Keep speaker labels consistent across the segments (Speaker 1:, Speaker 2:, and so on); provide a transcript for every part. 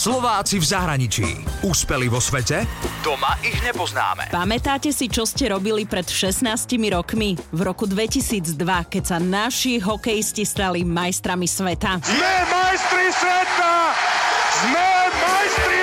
Speaker 1: Slováci v zahraničí. Úspeli vo svete? Doma ich nepoznáme.
Speaker 2: Pamätáte si, čo ste robili pred 16 rokmi? V roku 2002, keď sa naši hokejisti stali majstrami sveta.
Speaker 3: Sme majstri sveta! Sme majstri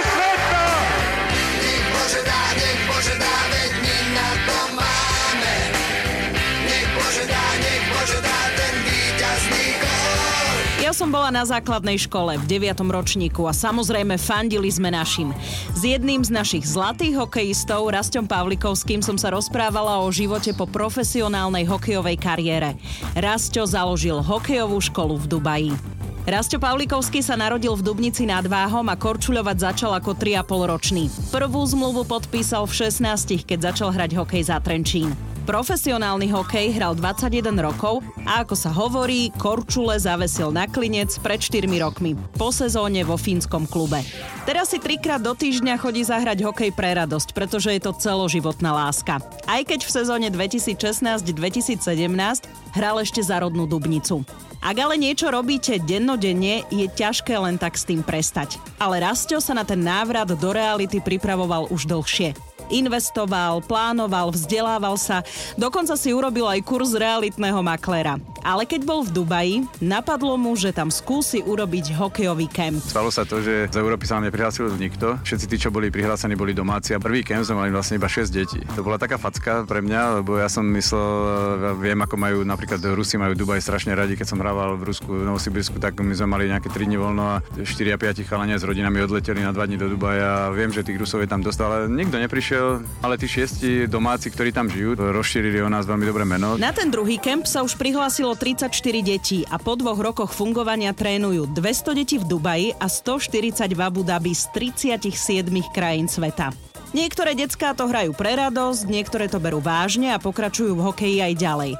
Speaker 2: som bola na základnej škole v 9. ročníku a samozrejme fandili sme našim. S jedným z našich zlatých hokejistov, Rastom Pavlikovským, som sa rozprávala o živote po profesionálnej hokejovej kariére. Rasto založil hokejovú školu v Dubaji. Rasto Pavlikovský sa narodil v Dubnici nad Váhom a korčuľovať začal ako 3,5 ročný. Prvú zmluvu podpísal v 16, keď začal hrať hokej za Trenčín. Profesionálny hokej hral 21 rokov a ako sa hovorí, Korčule zavesil na klinec pred 4 rokmi, po sezóne vo fínskom klube. Teraz si trikrát do týždňa chodí zahrať hokej pre radosť, pretože je to celoživotná láska. Aj keď v sezóne 2016-2017 hral ešte za rodnú Dubnicu. Ak ale niečo robíte dennodenne, je ťažké len tak s tým prestať. Ale Rastio sa na ten návrat do reality pripravoval už dlhšie. Investoval, plánoval, vzdelával sa, dokonca si urobil aj kurz realitného makléra. Ale keď bol v Dubaji, napadlo mu, že tam skúsi urobiť hokejový kemp.
Speaker 4: Stalo sa to, že z Európy sa nám neprihlásil nikto. Všetci tí, čo boli prihlásení, boli domáci a prvý kemp sme mali vlastne iba 6 detí. To bola taká facka pre mňa, lebo ja som myslel, viem ako majú napríklad Rusi majú Dubaj strašne radi, keď som hrával v Rusku, v Novosibirsku, tak my sme mali nejaké 3 dní voľno a 4 a 5 chalania s rodinami odleteli na 2 dní do Dubaja. Viem, že tých Rusov je tam dosť, ale nikto neprišiel, ale tí šiesti domáci, ktorí tam žijú, rozšírili o nás veľmi dobré meno.
Speaker 2: Na ten druhý kemp sa už prihlásilo 34 detí a po dvoch rokoch fungovania trénujú 200 detí v Dubaji a 140 v Abu Dhabi z 37 krajín sveta. Niektoré decká to hrajú pre radosť, niektoré to berú vážne a pokračujú v hokeji aj ďalej.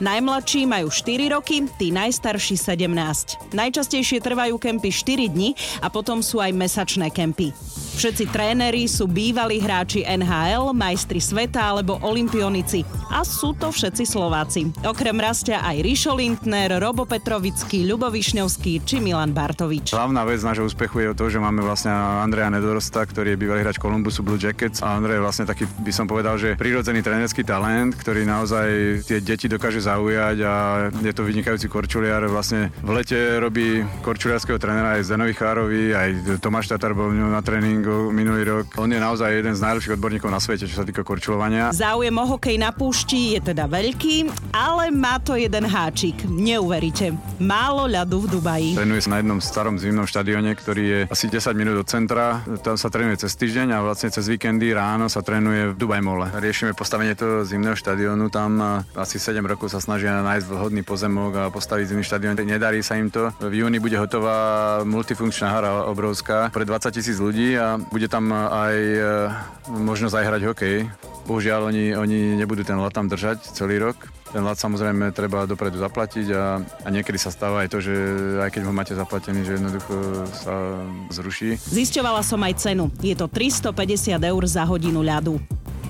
Speaker 2: Najmladší majú 4 roky, tí najstarší 17. Najčastejšie trvajú kempy 4 dni a potom sú aj mesačné kempy. Všetci tréneri sú bývalí hráči NHL, majstri sveta alebo olimpionici. A sú to všetci Slováci. Okrem rastia aj Rišo Lindner, Robo Petrovický, Ľubo či Milan Bartovič.
Speaker 4: Hlavná vec nášho úspechu je to, že máme vlastne Andreja Nedorosta, ktorý je bývalý hráč Columbusu Blue Jackets. A Andrej je vlastne taký, by som povedal, že prirodzený trénerský talent, ktorý naozaj tie deti dokáže zaujať a je to vynikajúci korčuliar. Vlastne v lete robí korčuliarského trénera aj Zenovi Chárovi, aj Tomáš Tatar bol na tréningu minulý rok. On je naozaj jeden z najlepších odborníkov na svete, čo sa týka korčulovania.
Speaker 2: Záujem o hokej na púšti je teda veľký, ale má to jeden háčik. Neuveríte. Málo ľadu v Dubaji.
Speaker 4: Trénuje sa na jednom starom zimnom štadióne, ktorý je asi 10 minút od centra. Tam sa trénuje cez týždeň a vlastne cez víkendy ráno sa trénuje v Dubaj Mole. Riešime postavenie toho zimného štadiónu. Tam asi 7 rokov sa snažia nájsť vhodný pozemok a postaviť zimný štadión. Nedarí sa im to. V júni bude hotová multifunkčná hra obrovská pre 20 tisíc ľudí a bude tam aj e, možnosť aj hrať hokej. Bohužiaľ, oni, oni nebudú ten lat tam držať celý rok. Ten lat samozrejme treba dopredu zaplatiť a, a niekedy sa stáva aj to, že aj keď ho máte zaplatený, že jednoducho sa zruší.
Speaker 2: Zisťovala som aj cenu. Je to 350 eur za hodinu ľadu.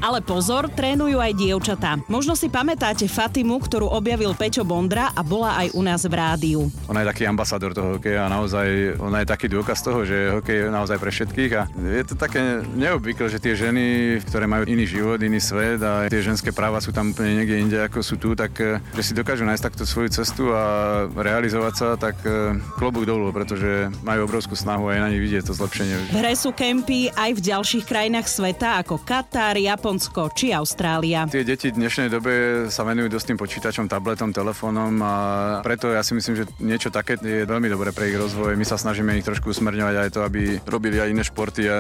Speaker 2: Ale pozor, trénujú aj dievčatá. Možno si pamätáte Fatimu, ktorú objavil Peťo Bondra a bola aj u nás v rádiu.
Speaker 4: Ona je taký ambasador toho hokeja a naozaj ona je taký dôkaz toho, že hokej je naozaj pre všetkých a je to také neobvyklé, že tie ženy, ktoré majú iný život, iný svet a tie ženské práva sú tam úplne niekde inde ako sú tu, tak eh, že si dokážu nájsť takto svoju cestu a realizovať sa, tak eh, klobúk dolu, pretože majú obrovskú snahu a je na nich vidieť to zlepšenie.
Speaker 2: V hre sú kempy aj v ďalších krajinách sveta ako Katar, Japon, Japonsko či Austrália.
Speaker 4: Tie deti v dnešnej dobe sa venujú dosť tým počítačom, tabletom, telefónom a preto ja si myslím, že niečo také je veľmi dobré pre ich rozvoj. My sa snažíme ich trošku usmerňovať aj to, aby robili aj iné športy,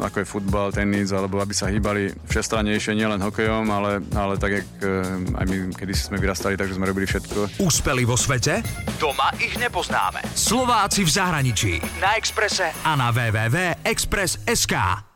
Speaker 4: ako je futbal, tenis, alebo aby sa hýbali všestranejšie, nielen hokejom, ale, ale tak, jak eh, aj my kedy sme vyrastali, takže sme robili všetko.
Speaker 1: Úspeli vo svete? Doma ich nepoznáme. Slováci v zahraničí. Na Exprese a na www.express.sk.